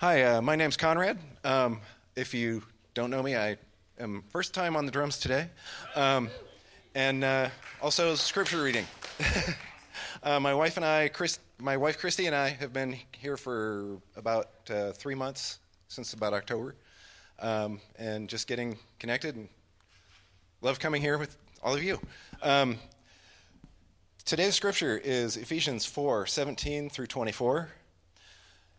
Hi, uh, my name's Conrad. Um, if you don't know me, I am first time on the drums today, um, and uh, also scripture reading. uh, my wife and I, Chris, my wife Christy and I, have been here for about uh, three months since about October, um, and just getting connected and love coming here with all of you. Um, today's scripture is Ephesians 4 17 through 24.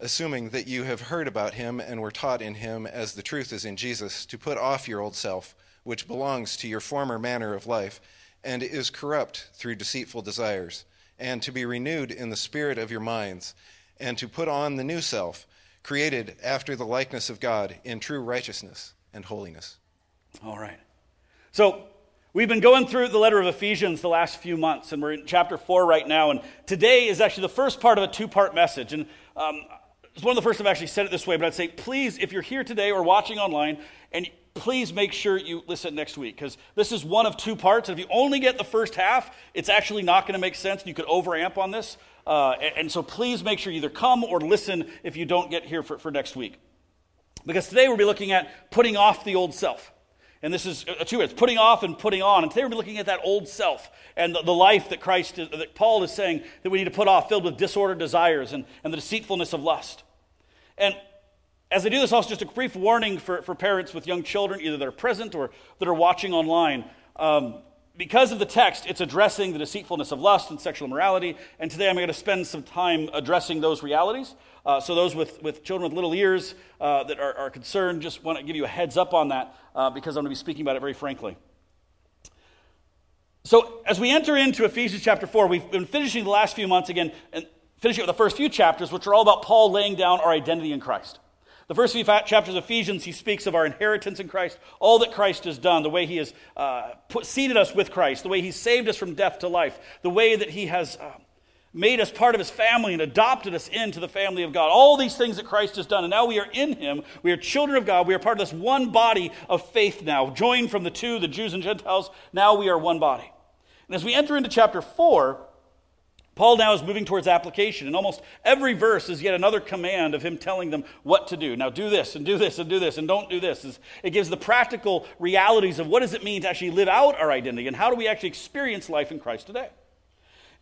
assuming that you have heard about him and were taught in him as the truth is in Jesus, to put off your old self, which belongs to your former manner of life and is corrupt through deceitful desires, and to be renewed in the spirit of your minds, and to put on the new self, created after the likeness of God in true righteousness and holiness. All right. So, We've been going through the letter of Ephesians the last few months, and we're in chapter 4 right now. And today is actually the first part of a two part message. And um, it's one of the first I've actually said it this way, but I'd say, please, if you're here today or watching online, and please make sure you listen next week because this is one of two parts. And if you only get the first half, it's actually not going to make sense. You could overamp on this. Uh, and, and, so please make sure you either come or listen if you don't get here for, for next week. Because today we'll be looking at putting off the old self. And this is uh, two words, putting off and putting on. And today we'll be looking at that old self and the, the life that Christ, is, that Paul is saying that we need to put off, filled with disordered desires and, and the deceitfulness of lust. And as I do this, also just a brief warning for, for parents with young children, either that are present or that are watching online. Um, because of the text, it's addressing the deceitfulness of lust and sexual immorality. And today I'm going to spend some time addressing those realities. Uh, so, those with, with children with little ears uh, that are, are, concerned, just want to give you a heads up on that uh, because I'm going to be speaking about it very frankly. So, as we enter into Ephesians chapter 4, we've been finishing the last few months again, and finishing with the first few chapters, which are all about Paul laying down our identity in Christ. The first few chapters of Ephesians, he speaks of our inheritance in Christ, all that Christ has done, the way he has uh, put, seated us with Christ, the way he saved us from death to life, the way that he has uh, made us part of his family and adopted us into the family of God. All these things that Christ has done. And now we are in him. We are children of God. We are part of this one body of faith now, joined from the two, the Jews and Gentiles. Now we are one body. And as we enter into chapter 4, Paul now is moving towards application, and almost every verse is yet another command of him telling them what to do. Now, do this, and do this, and do this, and don't do this. It gives the practical realities of what does it mean to actually live out our identity, and how do we actually experience life in Christ today.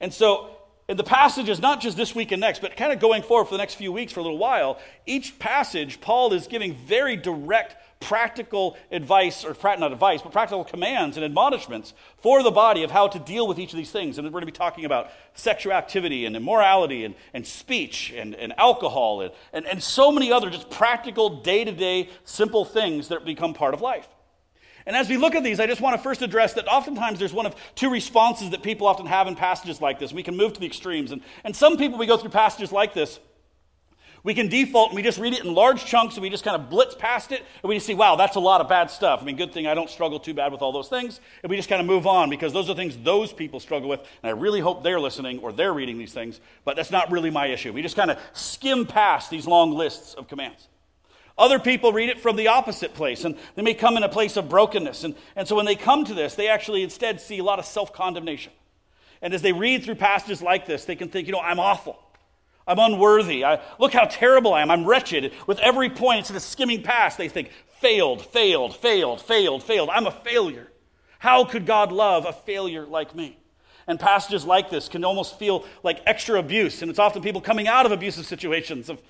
And so, in the passages, not just this week and next, but kind of going forward for the next few weeks for a little while, each passage, Paul is giving very direct practical advice, or not advice, but practical commands and admonishments for the body of how to deal with each of these things. And we're going to be talking about sexual activity and immorality and, and speech and, and alcohol and, and, and so many other just practical, day to day, simple things that become part of life. And as we look at these, I just want to first address that oftentimes there's one of two responses that people often have in passages like this. We can move to the extremes. And, and some people, we go through passages like this, we can default and we just read it in large chunks and we just kind of blitz past it and we just see, wow, that's a lot of bad stuff. I mean, good thing I don't struggle too bad with all those things. And we just kind of move on because those are things those people struggle with. And I really hope they're listening or they're reading these things, but that's not really my issue. We just kind of skim past these long lists of commands. Other people read it from the opposite place, and they may come in a place of brokenness. And, and so when they come to this, they actually instead see a lot of self condemnation. And as they read through passages like this, they can think, you know, I'm awful. I'm unworthy. I, look how terrible I am. I'm wretched. With every point, instead of skimming past, they think, failed, failed, failed, failed, failed. I'm a failure. How could God love a failure like me? And passages like this can almost feel like extra abuse. And it's often people coming out of abusive situations of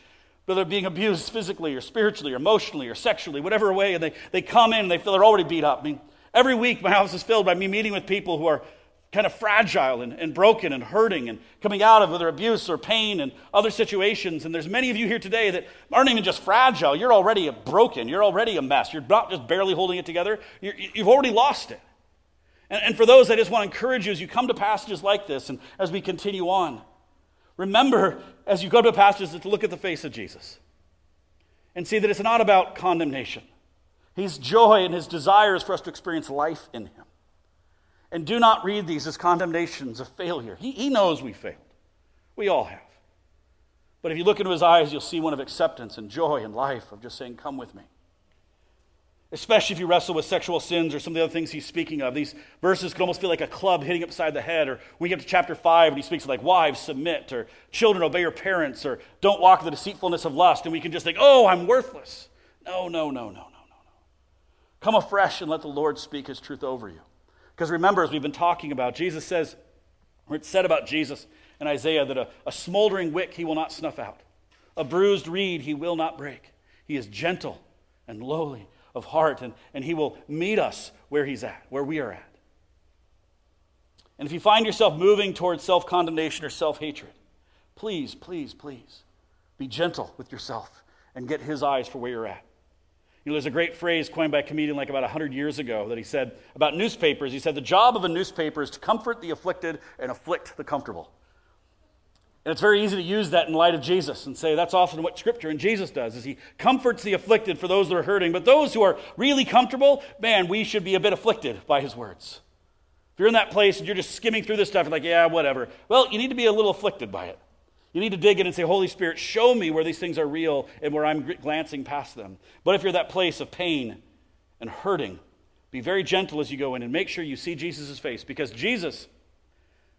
whether being abused physically or spiritually or emotionally or sexually, whatever way, and they, they come in and they feel they're already beat up. I mean, every week my house is filled by me meeting with people who are kind of fragile and, and broken and hurting and coming out of whether abuse or pain and other situations. And there's many of you here today that aren't even just fragile. You're already broken. You're already a mess. You're not just barely holding it together. you have already lost it. And, and for those, I just want to encourage you as you come to passages like this and as we continue on, remember as you go to passages to look at the face of Jesus and see that it's not about condemnation. His joy and his desire is for us to experience life in him. And do not read these as condemnations of failure. He, he knows we failed. We all have. But if you look into his eyes, you'll see one of acceptance and joy and life, of just saying, Come with me. Especially if you wrestle with sexual sins or some of the other things he's speaking of. These verses could almost feel like a club hitting upside the head. Or we get to chapter 5 and he speaks like, Wives, submit, or children, obey your parents, or don't walk the deceitfulness of lust. And we can just think, Oh, I'm worthless. No, no, no, no, no, no, no. Come afresh and let the Lord speak his truth over you. Because remember, as we've been talking about, Jesus says, or it's said about Jesus in Isaiah that a, a smoldering wick he will not snuff out, a bruised reed he will not break. He is gentle and lowly of heart, and, and he will meet us where he's at, where we are at. And if you find yourself moving towards self condemnation or self hatred, please, please, please be gentle with yourself and get his eyes for where you're at. You know, there's a great phrase coined by a comedian like about 100 years ago that he said about newspapers. He said, The job of a newspaper is to comfort the afflicted and afflict the comfortable. And it's very easy to use that in light of Jesus and say that's often what Scripture and Jesus does, is he comforts the afflicted for those that are hurting. But those who are really comfortable, man, we should be a bit afflicted by his words. If you're in that place and you're just skimming through this stuff, and like, yeah, whatever. Well, you need to be a little afflicted by it. You need to dig in and say, Holy Spirit, show me where these things are real and where I'm glancing past them. But if you're that place of pain and hurting, be very gentle as you go in and make sure you see Jesus' face because Jesus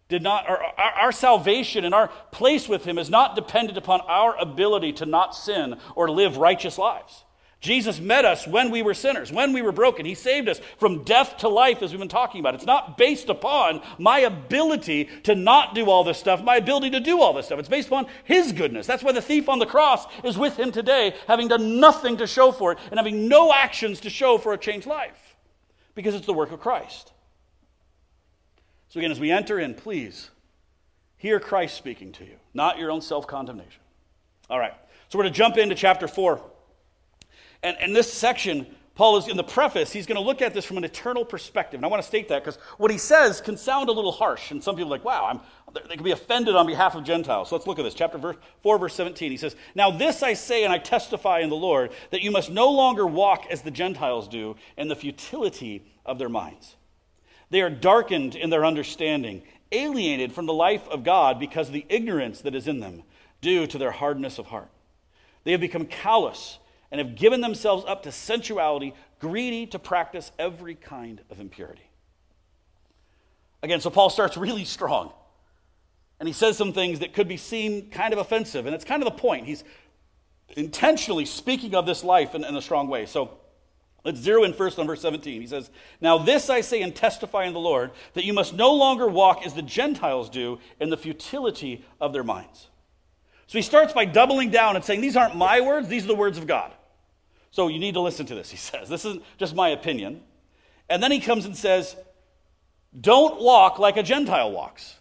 did not, our, our, salvation and our place with him is not dependent upon our ability to not sin or live righteous lives. Jesus met us when we were sinners, when we were broken. He saved us from death to life, as we've been talking about. It's not based upon my ability to not do all this stuff, my ability to do all this stuff. It's based upon His goodness. That's why the thief on the cross is with Him today, having done nothing to show for it and having no actions to show for a changed life, because it's the work of Christ. So, again, as we enter in, please hear Christ speaking to you, not your own self condemnation. All right, so we're going to jump into chapter 4. And, and this section, Paul is in the preface, he's going to look at this from an eternal perspective. And I want to state that because what he says can sound a little harsh. And some people are like, wow, I'm, they can be offended on behalf of Gentiles. So let's look at this. Chapter verse, 4, verse 17. He says, Now this I say and I testify in the Lord, that you must no longer walk as the Gentiles do in the futility of their minds. They are darkened in their understanding, alienated from the life of God because of the ignorance that is in them, due to their hardness of heart. They have become callous and have given themselves up to sensuality, greedy to practice every kind of impurity. Again, so Paul starts really strong. And he says some things that could be seen kind of offensive. And it's kind of the point. He's intentionally speaking of this life in, in a strong way. So let's zero in first on verse 17. He says, Now this I say and testify in the Lord, that you must no longer walk as the Gentiles do in the futility of their minds. So he starts by doubling down and saying, These aren't my words, these are the words of God. So you need to listen to this, he says. This isn't just my opinion. And then he comes and says, Don't walk like a Gentile walks.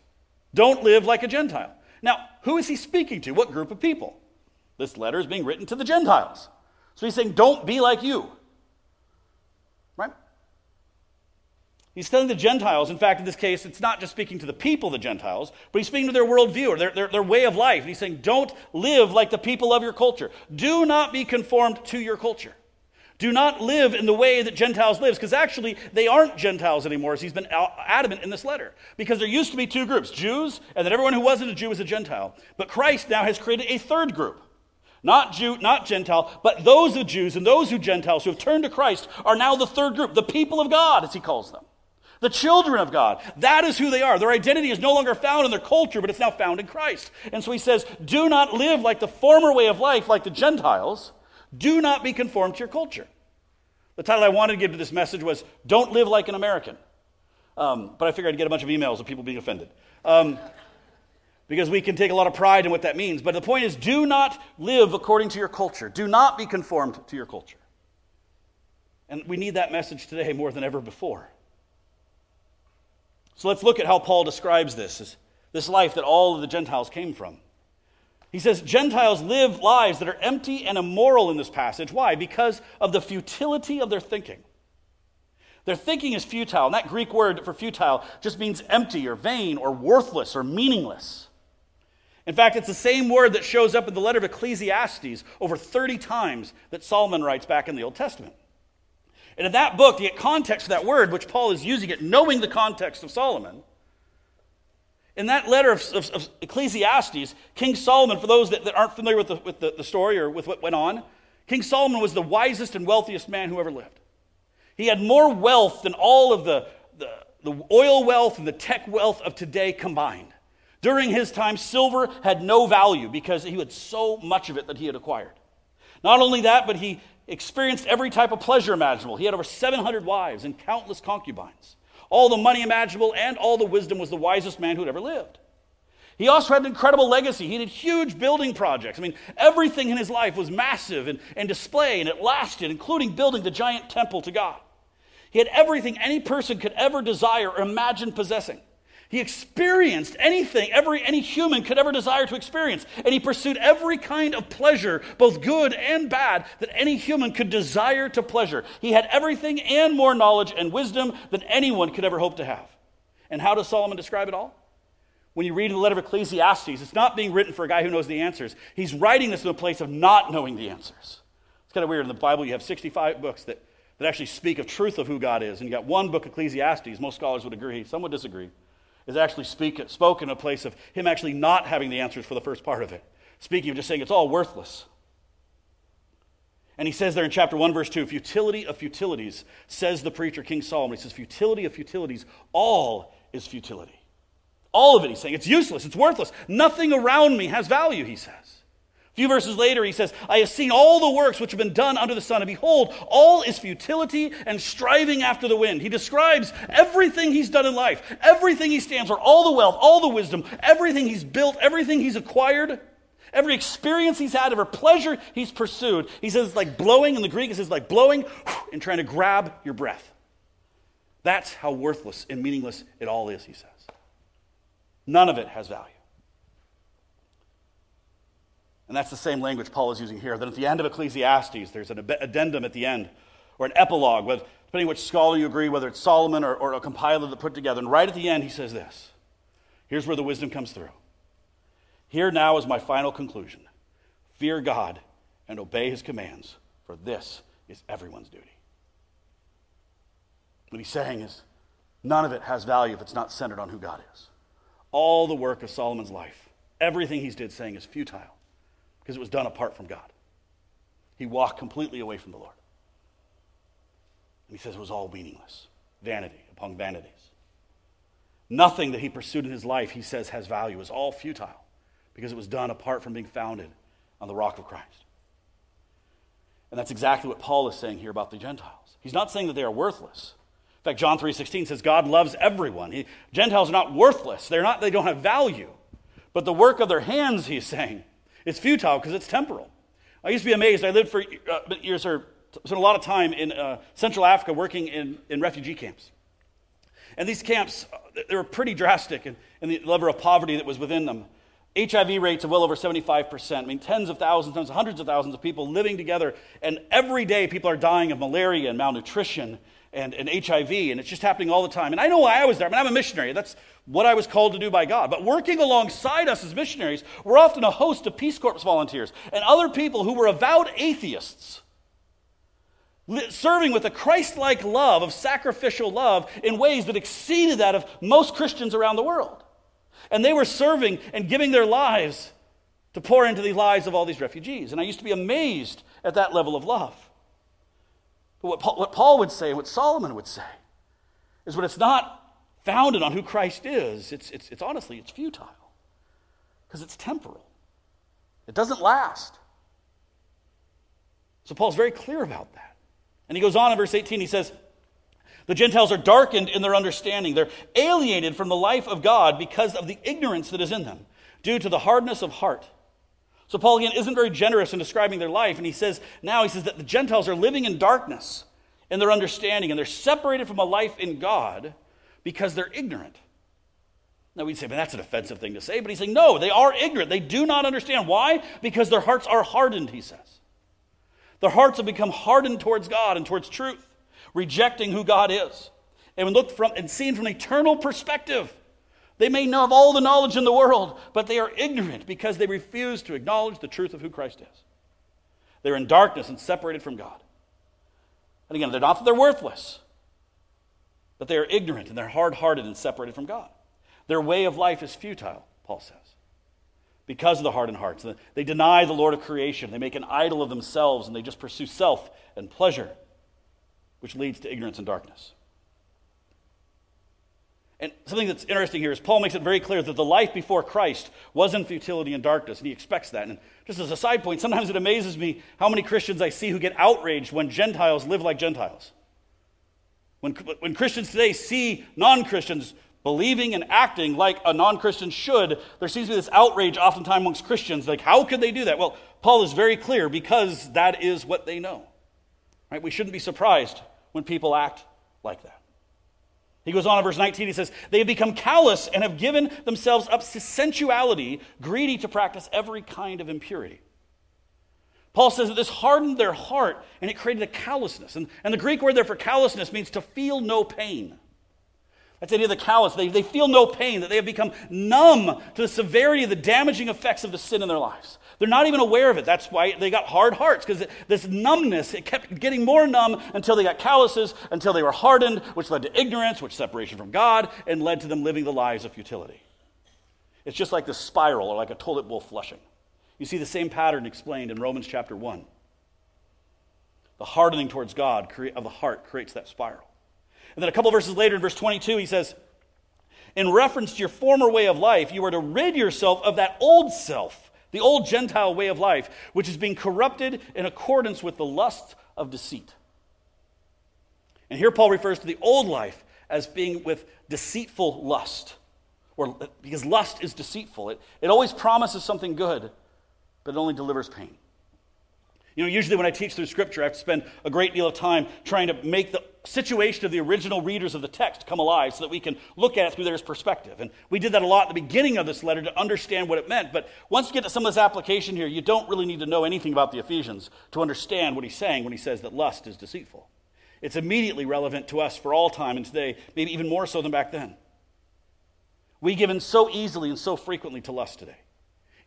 Don't live like a Gentile. Now, who is he speaking to? What group of people? This letter is being written to the Gentiles. So he's saying, Don't be like you. He's telling the Gentiles, in fact, in this case, it's not just speaking to the people, the Gentiles, but he's speaking to their worldview or their, their, their way of life. And he's saying, don't live like the people of your culture. Do not be conformed to your culture. Do not live in the way that Gentiles live, because actually they aren't Gentiles anymore, as he's been adamant in this letter. Because there used to be two groups, Jews, and then everyone who wasn't a Jew was a Gentile. But Christ now has created a third group. Not Jew, not Gentile, but those of Jews and those who Gentiles who have turned to Christ are now the third group, the people of God, as he calls them. The children of God. That is who they are. Their identity is no longer found in their culture, but it's now found in Christ. And so he says, Do not live like the former way of life, like the Gentiles. Do not be conformed to your culture. The title I wanted to give to this message was Don't Live Like an American. Um, but I figured I'd get a bunch of emails of people being offended. Um, because we can take a lot of pride in what that means. But the point is do not live according to your culture, do not be conformed to your culture. And we need that message today more than ever before. So let's look at how Paul describes this, this life that all of the Gentiles came from. He says Gentiles live lives that are empty and immoral in this passage. Why? Because of the futility of their thinking. Their thinking is futile, and that Greek word for futile just means empty or vain or worthless or meaningless. In fact, it's the same word that shows up in the letter of Ecclesiastes over 30 times that Solomon writes back in the Old Testament. And in that book, to get context for that word, which Paul is using it, knowing the context of Solomon, in that letter of, of, of Ecclesiastes, King Solomon, for those that, that aren't familiar with, the, with the, the story or with what went on, King Solomon was the wisest and wealthiest man who ever lived. He had more wealth than all of the, the, the oil wealth and the tech wealth of today combined. During his time, silver had no value because he had so much of it that he had acquired. Not only that, but he experienced every type of pleasure imaginable. He had over 700 wives and countless concubines. All the money imaginable and all the wisdom was the wisest man who had ever lived. He also had an incredible legacy. He did huge building projects. I mean, everything in his life was massive and, and display, and it lasted, including building the giant temple to God. He had everything any person could ever desire or imagine possessing. He experienced anything every any human could ever desire to experience, and he pursued every kind of pleasure, both good and bad, that any human could desire to pleasure. He had everything and more knowledge and wisdom than anyone could ever hope to have. And how does Solomon describe it all? When you read the letter of Ecclesiastes, it's not being written for a guy who knows the answers. He's writing this in a place of not knowing the answers. It's kind of weird. In the Bible, you have 65 books that, that actually speak of truth of who God is, and you got one book, Ecclesiastes. Most scholars would agree, some would disagree is actually speak, spoken in a place of him actually not having the answers for the first part of it. Speaking of just saying it's all worthless. And he says there in chapter 1, verse 2, futility of futilities, says the preacher, King Solomon. He says, futility of futilities, all is futility. All of it, he's saying. It's useless, it's worthless. Nothing around me has value, he says few verses later, he says, I have seen all the works which have been done under the sun, and behold, all is futility and striving after the wind. He describes everything he's done in life, everything he stands for, all the wealth, all the wisdom, everything he's built, everything he's acquired, every experience he's had, every pleasure he's pursued. He says it's like blowing, in the Greek, it says like blowing and trying to grab your breath. That's how worthless and meaningless it all is, he says. None of it has value. And that's the same language Paul is using here. Then at the end of Ecclesiastes, there's an addendum at the end, or an epilogue, with, depending which scholar you agree, whether it's Solomon or, or a compiler that put together. And right at the end, he says this Here's where the wisdom comes through. Here now is my final conclusion fear God and obey his commands, for this is everyone's duty. What he's saying is none of it has value if it's not centered on who God is. All the work of Solomon's life, everything he's did saying is futile because it was done apart from God. He walked completely away from the Lord. And he says it was all meaningless, vanity upon vanities. Nothing that he pursued in his life, he says, has value. It was all futile because it was done apart from being founded on the rock of Christ. And that's exactly what Paul is saying here about the Gentiles. He's not saying that they are worthless. In fact, John 3:16 says God loves everyone. He, Gentiles are not worthless. They're not they don't have value. But the work of their hands, he's saying, it's futile because it's temporal. I used to be amazed. I lived for uh, years or spent a lot of time in uh, Central Africa working in, in refugee camps. And these camps, uh, they were pretty drastic in, in the level of poverty that was within them. HIV rates of well over 75%. I mean, tens of thousands, tens, hundreds of thousands of people living together. And every day, people are dying of malaria and malnutrition and, and HIV, and it's just happening all the time. And I know why I was there. I mean, I'm a missionary. That's what I was called to do by God. But working alongside us as missionaries, we're often a host of Peace Corps volunteers and other people who were avowed atheists, serving with a Christ like love of sacrificial love in ways that exceeded that of most Christians around the world. And they were serving and giving their lives to pour into the lives of all these refugees. And I used to be amazed at that level of love. But what Paul, what Paul would say, what Solomon would say, is when it's not founded on who Christ is, it's, it's, it's honestly, it's futile because it's temporal. It doesn't last. So Paul's very clear about that. And he goes on in verse 18, he says, The Gentiles are darkened in their understanding. They're alienated from the life of God because of the ignorance that is in them, due to the hardness of heart. So Paul again isn't very generous in describing their life, and he says now he says that the Gentiles are living in darkness in their understanding, and they're separated from a life in God because they're ignorant. Now we'd say, but that's an offensive thing to say, but he's saying, no, they are ignorant. They do not understand. Why? Because their hearts are hardened, he says. Their hearts have become hardened towards God and towards truth, rejecting who God is. And when looked from and seen from an eternal perspective, they may know of all the knowledge in the world, but they are ignorant because they refuse to acknowledge the truth of who Christ is. They're in darkness and separated from God. And again, they're not that they're worthless, but they are ignorant and they're hard hearted and separated from God. Their way of life is futile, Paul says, because of the hardened hearts. They deny the Lord of creation, they make an idol of themselves, and they just pursue self and pleasure, which leads to ignorance and darkness. And something that's interesting here is Paul makes it very clear that the life before Christ was in futility and darkness, and he expects that. And just as a side point, sometimes it amazes me how many Christians I see who get outraged when Gentiles live like Gentiles. When, when Christians today see non Christians believing and acting like a non Christian should, there seems to be this outrage oftentimes amongst Christians. Like, how could they do that? Well, Paul is very clear because that is what they know. Right? We shouldn't be surprised when people act like that. He goes on in verse 19, he says, They have become callous and have given themselves up to sensuality, greedy to practice every kind of impurity. Paul says that this hardened their heart and it created a callousness. And, and the Greek word there for callousness means to feel no pain. That's the idea of the callous. They, they feel no pain, that they have become numb to the severity of the damaging effects of the sin in their lives. They're not even aware of it. That's why they got hard hearts, because this numbness, it kept getting more numb until they got calluses, until they were hardened, which led to ignorance, which separation from God, and led to them living the lives of futility. It's just like the spiral or like a toilet bowl flushing. You see the same pattern explained in Romans chapter 1. The hardening towards God of the heart creates that spiral. And then a couple verses later, in verse 22, he says, In reference to your former way of life, you are to rid yourself of that old self, the old Gentile way of life, which is being corrupted in accordance with the lust of deceit. And here Paul refers to the old life as being with deceitful lust. Or, because lust is deceitful. It, it always promises something good, but it only delivers pain. You know, usually when I teach through Scripture, I have to spend a great deal of time trying to make the situation of the original readers of the text come alive so that we can look at it through their perspective. And we did that a lot at the beginning of this letter to understand what it meant. But once you get to some of this application here, you don't really need to know anything about the Ephesians to understand what he's saying when he says that lust is deceitful. It's immediately relevant to us for all time and today, maybe even more so than back then. We give in so easily and so frequently to lust today.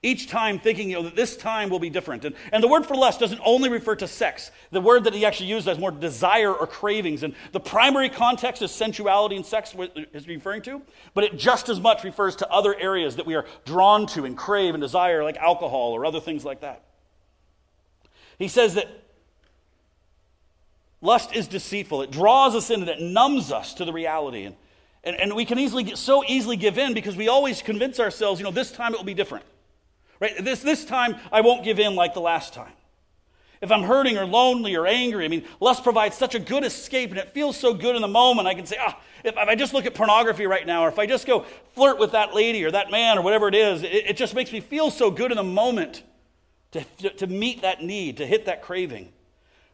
Each time thinking, you know, that this time will be different. And, and the word for lust doesn't only refer to sex. The word that he actually used as more desire or cravings. And the primary context is sensuality and sex is referring to, but it just as much refers to other areas that we are drawn to and crave and desire, like alcohol or other things like that. He says that lust is deceitful. It draws us in and it numbs us to the reality. And, and, and we can easily get, so easily give in because we always convince ourselves, you know, this time it will be different. Right? This, this time, I won't give in like the last time. If I'm hurting or lonely or angry, I mean, lust provides such a good escape and it feels so good in the moment. I can say, ah, if, I just look at pornography right now, or if I just go flirt with that lady or that man or whatever it is, it, it just makes me feel so good in the moment to, to, to meet that need, to hit that craving.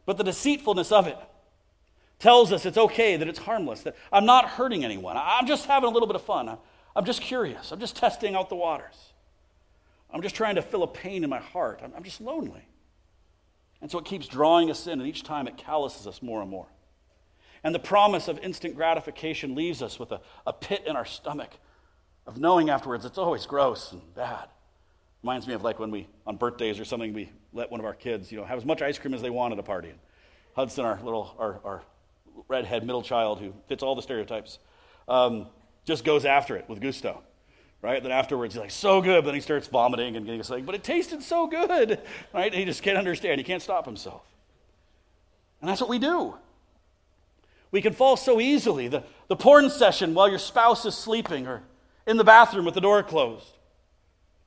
But the deceitfulness of it tells us it's okay, that it's harmless, that I'm not hurting anyone. I'm just having a little bit of fun. I'm just curious. I'm just testing out the waters. I'm just trying to fill a pain in my heart. I'm, I'm just lonely. And so it keeps drawing us in, and each time it calluses us more and more. And the promise of instant gratification leaves us with a, a pit in our stomach of knowing afterwards it's always gross and bad. Reminds me of like when we, on birthdays or something, we let one of our kids, you know, have as much ice cream as they want at a party. And Hudson, our little, our, our redhead middle child who fits all the stereotypes, um, just goes after it with gusto right? Then afterwards, he's like, so good. But then he starts vomiting and getting like, but it tasted so good, right? And he just can't understand. He can't stop himself. And that's what we do. We can fall so easily. The, the porn session while your spouse is sleeping or in the bathroom with the door closed.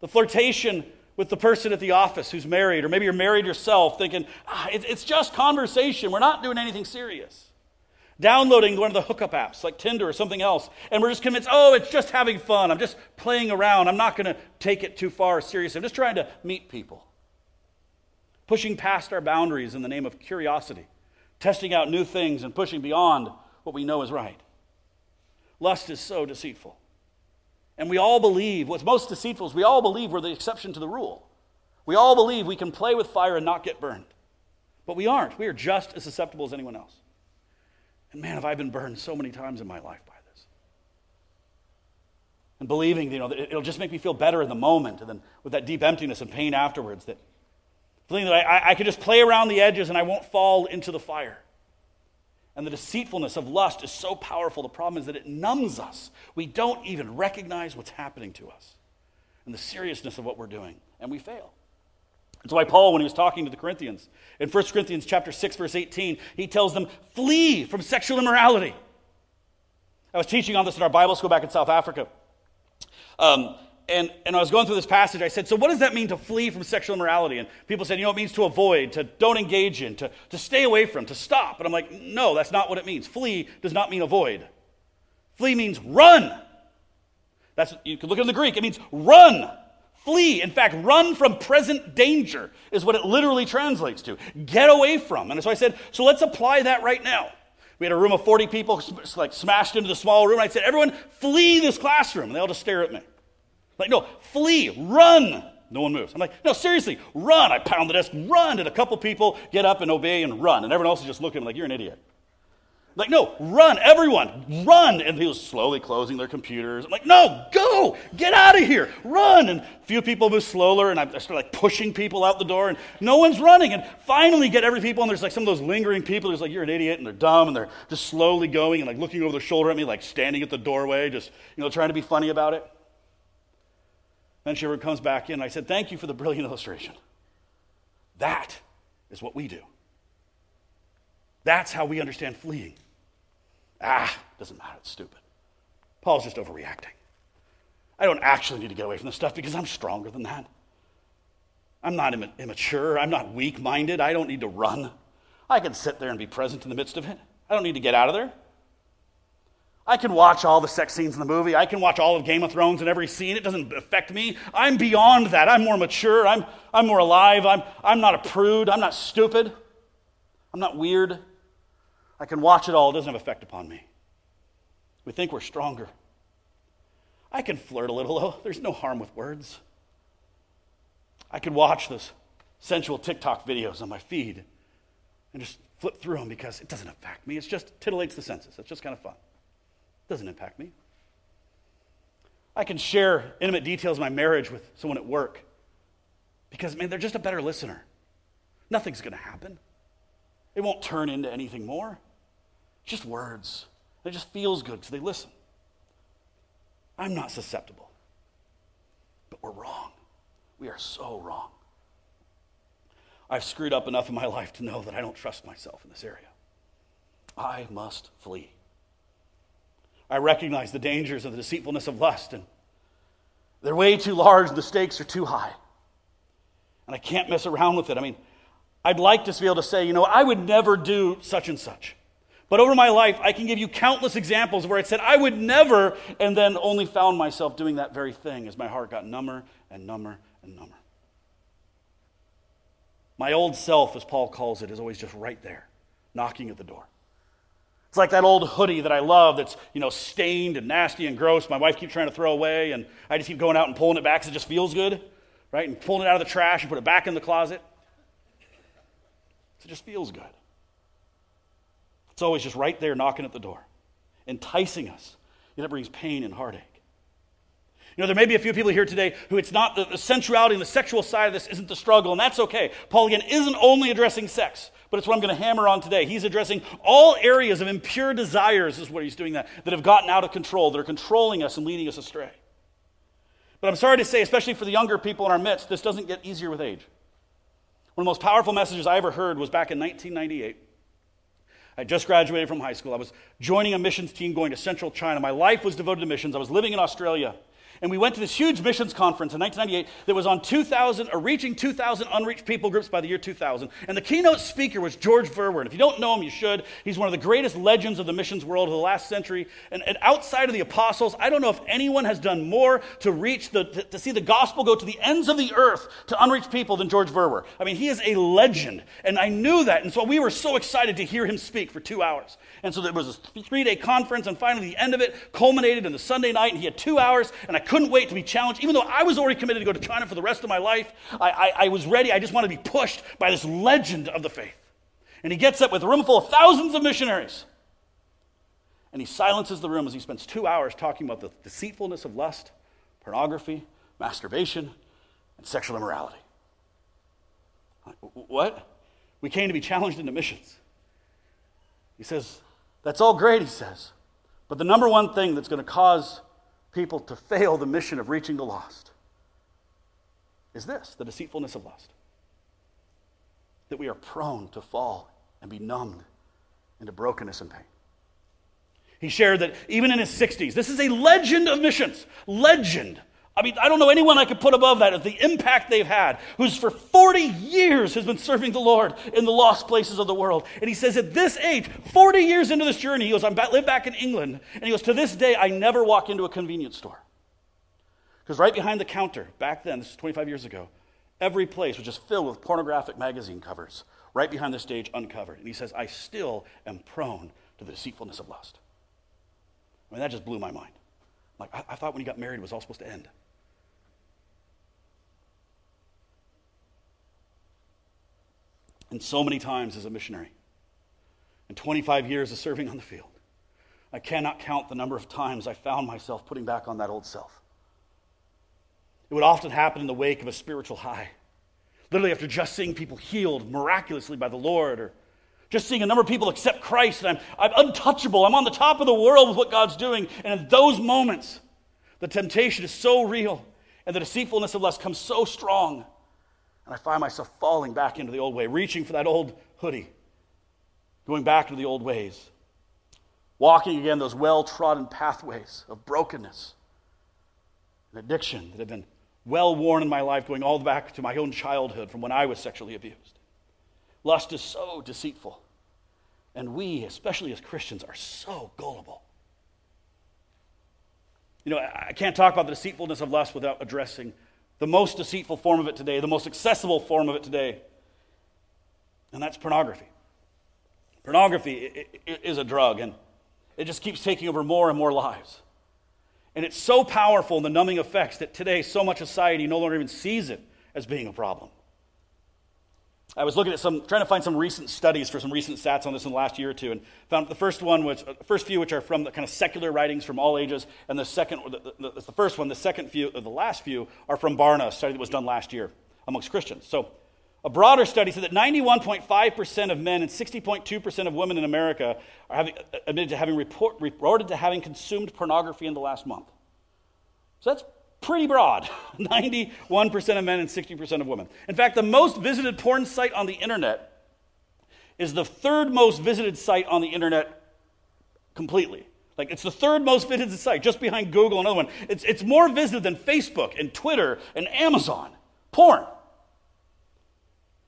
The flirtation with the person at the office who's married, or maybe you're married yourself thinking, ah, it, it's just conversation. We're not doing anything serious downloading one of the hookup apps like Tinder or something else, and we're just convinced, oh, it's just having fun. I'm just playing around. I'm not going to take it too far seriously. I'm just trying to meet people. Pushing past our boundaries in the name of curiosity, testing out new things, and pushing beyond what we know is right. Lust is so deceitful. And we all believe, what's most deceitful is we all believe we're the exception to the rule. We all believe we can play with fire and not get burned. But we aren't. We are just as susceptible as anyone else. And man, have I been burned so many times in my life by this. And believing, you know, that it'll just make me feel better in the moment, and then with that deep emptiness and pain afterwards, that feeling that I, I could just play around the edges and I won't fall into the fire. And the deceitfulness of lust is so powerful. The problem is that it numbs us. We don't even recognize what's happening to us and the seriousness of what we're doing, and we fail. That's why Paul, when he was talking to the Corinthians, in 1 Corinthians chapter 6, verse 18, he tells them, flee from sexual immorality. I was teaching on this in our Bible school back in South Africa. Um, and, and I was going through this passage. I said, So, what does that mean to flee from sexual immorality? And people said, You know, it means to avoid, to don't engage in, to, to stay away from, to stop. And I'm like, No, that's not what it means. Flee does not mean avoid. Flee means run. That's, you can look in the Greek, it means run. Flee. In fact, run from present danger is what it literally translates to. Get away from. And so I said, So let's apply that right now. We had a room of 40 people, like smashed into the small room. I said, Everyone, flee this classroom. And they all just stare at me. Like, no, flee, run. No one moves. I'm like, no, seriously, run. I pound the desk, run. And a couple people get up and obey and run. And everyone else is just looking at me like, you're an idiot. Like, no, run, everyone, run. And people slowly closing their computers. I'm like, no, go, get out of here, run. And a few people move slower, and I start like pushing people out the door, and no one's running. And finally get every people, and there's like some of those lingering people who's like, you're an idiot, and they're dumb, and they're just slowly going and like looking over their shoulder at me, like standing at the doorway, just, you know, trying to be funny about it. Then Sherwood comes back in. And I said, Thank you for the brilliant illustration. That is what we do. That's how we understand fleeing. Ah, doesn't matter. It's stupid. Paul's just overreacting. I don't actually need to get away from this stuff because I'm stronger than that. I'm not immature. I'm not weak minded. I don't need to run. I can sit there and be present in the midst of it. I don't need to get out of there. I can watch all the sex scenes in the movie. I can watch all of Game of Thrones and every scene. It doesn't affect me. I'm beyond that. I'm more mature. I'm, I'm more alive. I'm, I'm not a prude. I'm not stupid. I'm not weird. I can watch it all. It doesn't have effect upon me. We think we're stronger. I can flirt a little, though. There's no harm with words. I can watch those sensual TikTok videos on my feed and just flip through them because it doesn't affect me. It's just titillates the senses. It's just kind of fun. It Doesn't impact me. I can share intimate details of my marriage with someone at work because, man, they're just a better listener. Nothing's going to happen. It won't turn into anything more. Just words. It just feels good because they listen. I'm not susceptible. But we're wrong. We are so wrong. I've screwed up enough in my life to know that I don't trust myself in this area. I must flee. I recognize the dangers of the deceitfulness of lust, and they're way too large, and the stakes are too high. And I can't mess around with it. I mean, I'd like to be able to say, you know, I would never do such and such. But over my life, I can give you countless examples where it said, I would never, and then only found myself doing that very thing as my heart got number and number and number. My old self, as Paul calls it, is always just right there, knocking at the door. It's like that old hoodie that I love that's, you know, stained and nasty and gross. My wife keeps trying to throw away, and I just keep going out and pulling it back because it just feels good, right? And pulling it out of the trash and put it back in the closet. So it just feels good. It's always just right there knocking at the door, enticing us. And it brings pain and heartache. You know, there may be a few people here today who it's not the, the sensuality and the sexual side of this isn't the struggle, and that's okay. Paul, again, isn't only addressing sex but it's what I'm going to hammer on today. He's addressing all areas of impure desires, is what he's doing that, that have gotten out of control, that are controlling us and leading us astray. But I'm sorry to say, especially for the younger people in our midst, this doesn't get easier with age. One of the most powerful messages I ever heard was back in 1998. I just graduated from high school. I was joining a missions team going to central China. My life was devoted to missions. I was living in Australia. And we went to this huge missions conference in 1998 that was on 2,000, or uh, reaching 2,000 unreached people groups by the year 2000. And the keynote speaker was George Verwer. And if you don't know him, you should. He's one of the greatest legends of the missions world of the last century. And, and outside of the apostles, I don't know if anyone has done more to reach the, to, to see the gospel go to the ends of the earth to unreached people than George Verwer. I mean, he is a legend. And I knew that. And so we were so excited to hear him speak for two hours. And so there was a three day conference. And finally, the end of it culminated in the Sunday night. And he had two hours. And I couldn't wait to be challenged. Even though I was already committed to go to China for the rest of my life, I, I, I was ready. I just wanted to be pushed by this legend of the faith. And he gets up with a room full of thousands of missionaries. And he silences the room as he spends two hours talking about the deceitfulness of lust, pornography, masturbation, and sexual immorality. What? We came to be challenged into missions. He says, That's all great, he says. But the number one thing that's going to cause people to fail the mission of reaching the lost is this the deceitfulness of lust. That we are prone to fall and be numbed into brokenness and pain. He shared that even in his 60s, this is a legend of missions. Legend. I mean, I don't know anyone I could put above that of the impact they've had, who's for 40 years has been serving the Lord in the lost places of the world. And he says, at this age, 40 years into this journey, he goes, I live back in England. And he goes, to this day, I never walk into a convenience store. Because right behind the counter, back then, this is 25 years ago, every place was just filled with pornographic magazine covers, right behind the stage, uncovered. And he says, I still am prone to the deceitfulness of lust. I mean, that just blew my mind. Like, I, I thought when he got married, it was all supposed to end. And so many times as a missionary, and 25 years of serving on the field, I cannot count the number of times I found myself putting back on that old self. It would often happen in the wake of a spiritual high. Literally, after just seeing people healed miraculously by the Lord, or just seeing a number of people accept Christ, and I'm, I'm untouchable. I'm on the top of the world with what God's doing. And in those moments, the temptation is so real, and the deceitfulness of lust comes so strong and I find myself falling back into the old way, reaching for that old hoodie, going back to the old ways, walking again those well trodden pathways of brokenness and addiction that have been well worn in my life, going all the back to my own childhood from when I was sexually abused. Lust is so deceitful. And we, especially as Christians, are so gullible. You know, I can't talk about the deceitfulness of lust without addressing the most deceitful form of it today, the most accessible form of it today, and that's pornography. Pornography is a drug, and it just keeps taking over more and more lives. And it's so powerful in the numbing effects that today so much society no longer even sees it as being a problem. I was looking at some, trying to find some recent studies for some recent stats on this in the last year or two, and found the first one, which, uh, first few, which are from the kind of secular writings from all ages, and the second, the, the, the first one, the second few, the last few are from Barna, a study that was done last year amongst Christians. So, a broader study said that 91.5% of men and 60.2% of women in America are having, uh, admitted to having report, reported to having consumed pornography in the last month. So that's pretty broad 91% of men and 60% of women. In fact, the most visited porn site on the internet is the third most visited site on the internet completely. Like, it's the third most visited site, just behind Google, another one. It's, it's more visited than Facebook and Twitter and Amazon. Porn.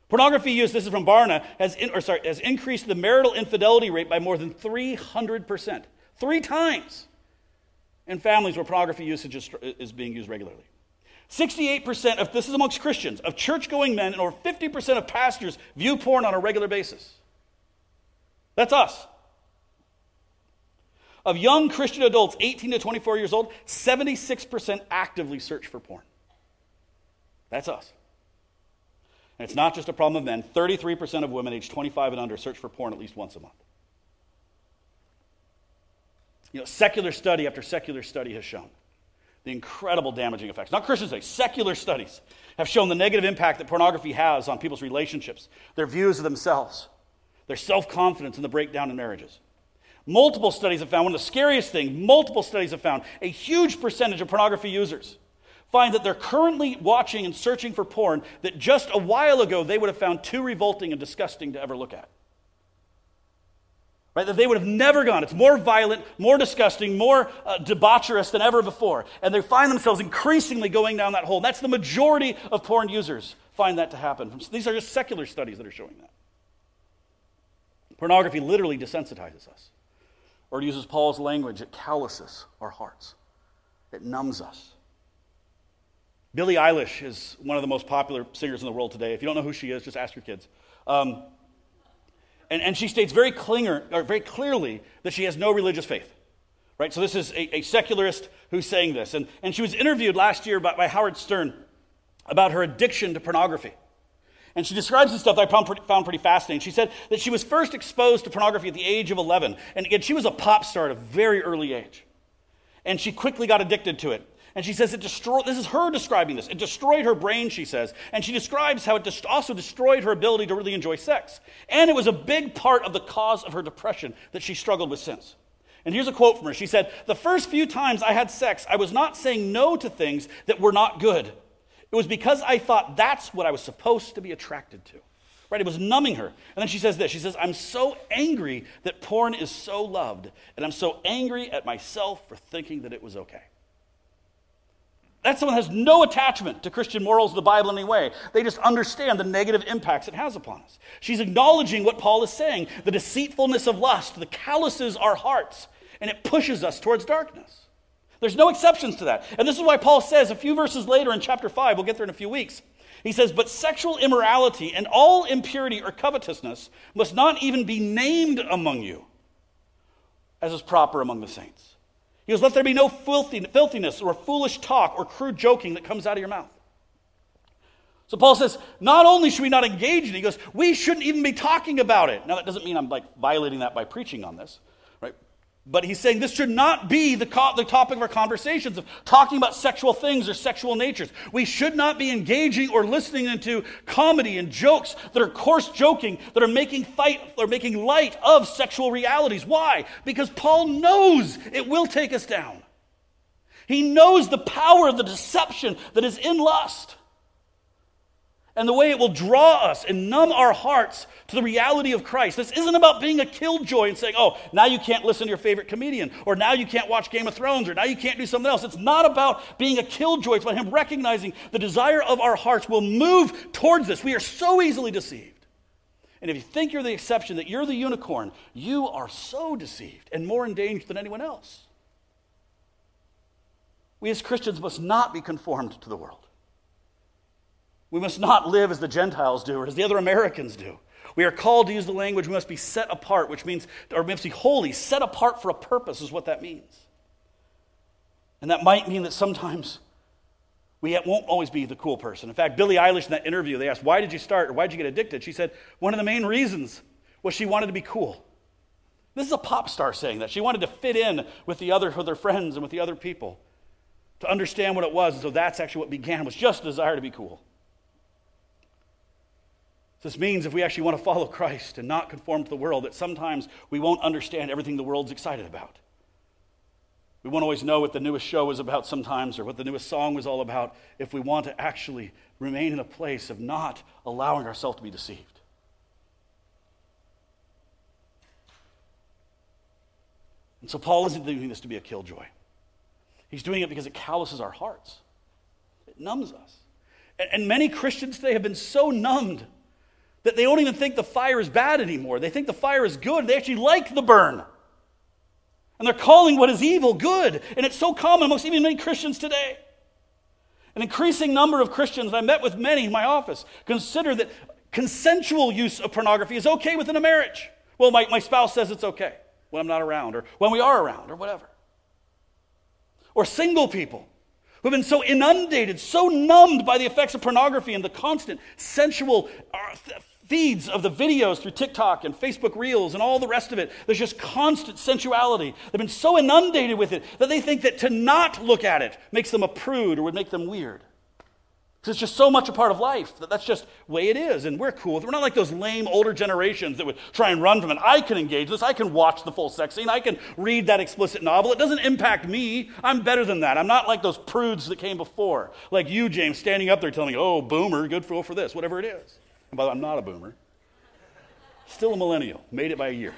Pornography use, this is from Barna, has, in, or sorry, has increased the marital infidelity rate by more than 300%. Three times in families where pornography usage is, is being used regularly. 68% of this is amongst Christians, of church going men, and over 50% of pastors view porn on a regular basis. That's us. Of young Christian adults 18 to 24 years old, 76% actively search for porn. That's us. And it's not just a problem of men. 33% of women aged 25 and under search for porn at least once a month. You know, secular study after secular study has shown the incredible damaging effects. Not Christian studies, secular studies have shown the negative impact that pornography has on people's relationships, their views of themselves, their self confidence, and the breakdown in marriages. Multiple studies have found, one of the scariest things, multiple studies have found a huge percentage of pornography users find that they're currently watching and searching for porn that just a while ago they would have found too revolting and disgusting to ever look at. Right? That they would have never gone. It's more violent, more disgusting, more uh, debaucherous than ever before. And they find themselves increasingly going down that hole. And that's the majority of porn users find that to happen. These are just secular studies that are showing that. Pornography literally desensitizes us. Or to use Paul's language, it calluses our hearts, it numbs us. Billie Eilish is one of the most popular singers in the world today. If you don't know who she is, just ask your kids. Um, and, and she states very, clinger, or very clearly that she has no religious faith. Right? So this is a, a secularist who's saying this. And, and she was interviewed last year by, by Howard Stern about her addiction to pornography. And she describes this stuff that I found pretty, found pretty, fascinating. She said that she was first exposed to pornography at the age of 11. And again, she was a pop star at a very early age. And she quickly got addicted to it. And she says it destroyed, this is her describing this. It destroyed her brain, she says. And she describes how it also destroyed her ability to really enjoy sex. And it was a big part of the cause of her depression that she struggled with since. And here's a quote from her. She said, The first few times I had sex, I was not saying no to things that were not good. It was because I thought that's what I was supposed to be attracted to. Right? It was numbing her. And then she says this She says, I'm so angry that porn is so loved, and I'm so angry at myself for thinking that it was okay. That's someone who has no attachment to Christian morals, the Bible in any way. They just understand the negative impacts it has upon us. She's acknowledging what Paul is saying the deceitfulness of lust, the calluses our hearts, and it pushes us towards darkness. There's no exceptions to that. And this is why Paul says a few verses later in chapter 5, we'll get there in a few weeks. He says, But sexual immorality and all impurity or covetousness must not even be named among you, as is proper among the saints. He goes, Let there be no filthiness or foolish talk or crude joking that comes out of your mouth. So Paul says, not only should we not engage in it, he goes, we shouldn't even be talking about it. Now, that doesn't mean I'm like violating that by preaching on this. But he's saying this should not be the, co- the topic of our conversations of talking about sexual things or sexual natures. We should not be engaging or listening into comedy and jokes that are coarse joking, that are making fight or making light of sexual realities. Why? Because Paul knows it will take us down. He knows the power of the deception that is in lust and the way it will draw us and numb our hearts to the reality of Christ. This isn't about being a killjoy and saying, oh, now you can't listen to your favorite comedian, or now you can't watch Game of Thrones, or now you can't do something else. It's not about being a killjoy. It's about Him recognizing the desire of our hearts will move towards this. We are so easily deceived. And if you think you're the exception, that you're the unicorn, you are so deceived and more in danger than anyone else. We as Christians must not be conformed to the world. We must not live as the Gentiles do or as the other Americans do. We are called to use the language, we must be set apart, which means, or we must be holy, set apart for a purpose, is what that means. And that might mean that sometimes we won't always be the cool person. In fact, Billie Eilish in that interview, they asked, Why did you start or why did you get addicted? She said, One of the main reasons was she wanted to be cool. This is a pop star saying that. She wanted to fit in with the other, with her friends and with the other people, to understand what it was. And so that's actually what began, was just a desire to be cool. This means if we actually want to follow Christ and not conform to the world, that sometimes we won't understand everything the world's excited about. We won't always know what the newest show is about sometimes or what the newest song was all about if we want to actually remain in a place of not allowing ourselves to be deceived. And so Paul isn't doing this to be a killjoy. He's doing it because it calluses our hearts, it numbs us. And, many Christians today have been so numbed that they don't even think the fire is bad anymore. They think the fire is good. They actually like the burn. And they're calling what is evil good. And it's so common amongst even many Christians today. An increasing number of Christians, and I met with many in my office, consider that consensual use of pornography is okay within a marriage. Well, my, my spouse says it's okay when I'm not around, or when we are around, or whatever. Or single people who have been so inundated, so numbed by the effects of pornography and the constant sensual uh, feeds of the videos through TikTok and Facebook Reels and all the rest of it. There's just constant sensuality. They've been so inundated with it that they think that to not look at it makes them a prude or would make them weird. Because it's just so much a part of life that that's just the way it is. And we're cool. We're not like those lame older generations that would try and run from it. I can engage this. I can watch the full sex scene. I can read that explicit novel. It doesn't impact me. I'm better than that. I'm not like those prudes that came before. Like you, James, standing up there telling me, oh, boomer, good for, for this, whatever it is. And by the way, I'm not a boomer. Still a millennial. Made it by a year.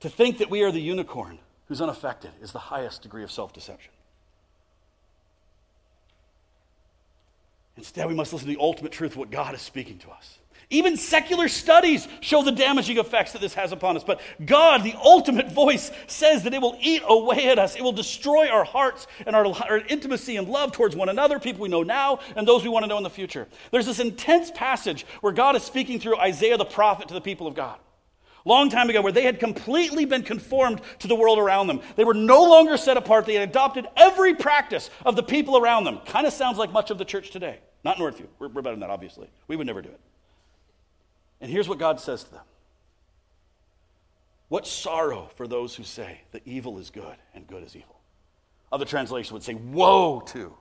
To think that we are the unicorn who's unaffected is the highest degree of self deception. Instead, we must listen to the ultimate truth of what God is speaking to us. Even secular studies show the damaging effects that this has upon us. But God, the ultimate voice, says that it will eat away at us. It will destroy our hearts and our, our, intimacy and love towards one another, people we know now and those we want to know in the future. There's this intense passage where God is speaking through Isaiah the prophet to the people of God long time ago where they had completely been conformed to the world around them. They were no longer set apart. They had adopted every practice of the people around them. Kind of sounds like much of the church today. Not Northview. We're, we're better than that, obviously. We would never do it. And here's what God says to them What sorrow for those who say that evil is good and good is evil. Other translations would say, Woe to.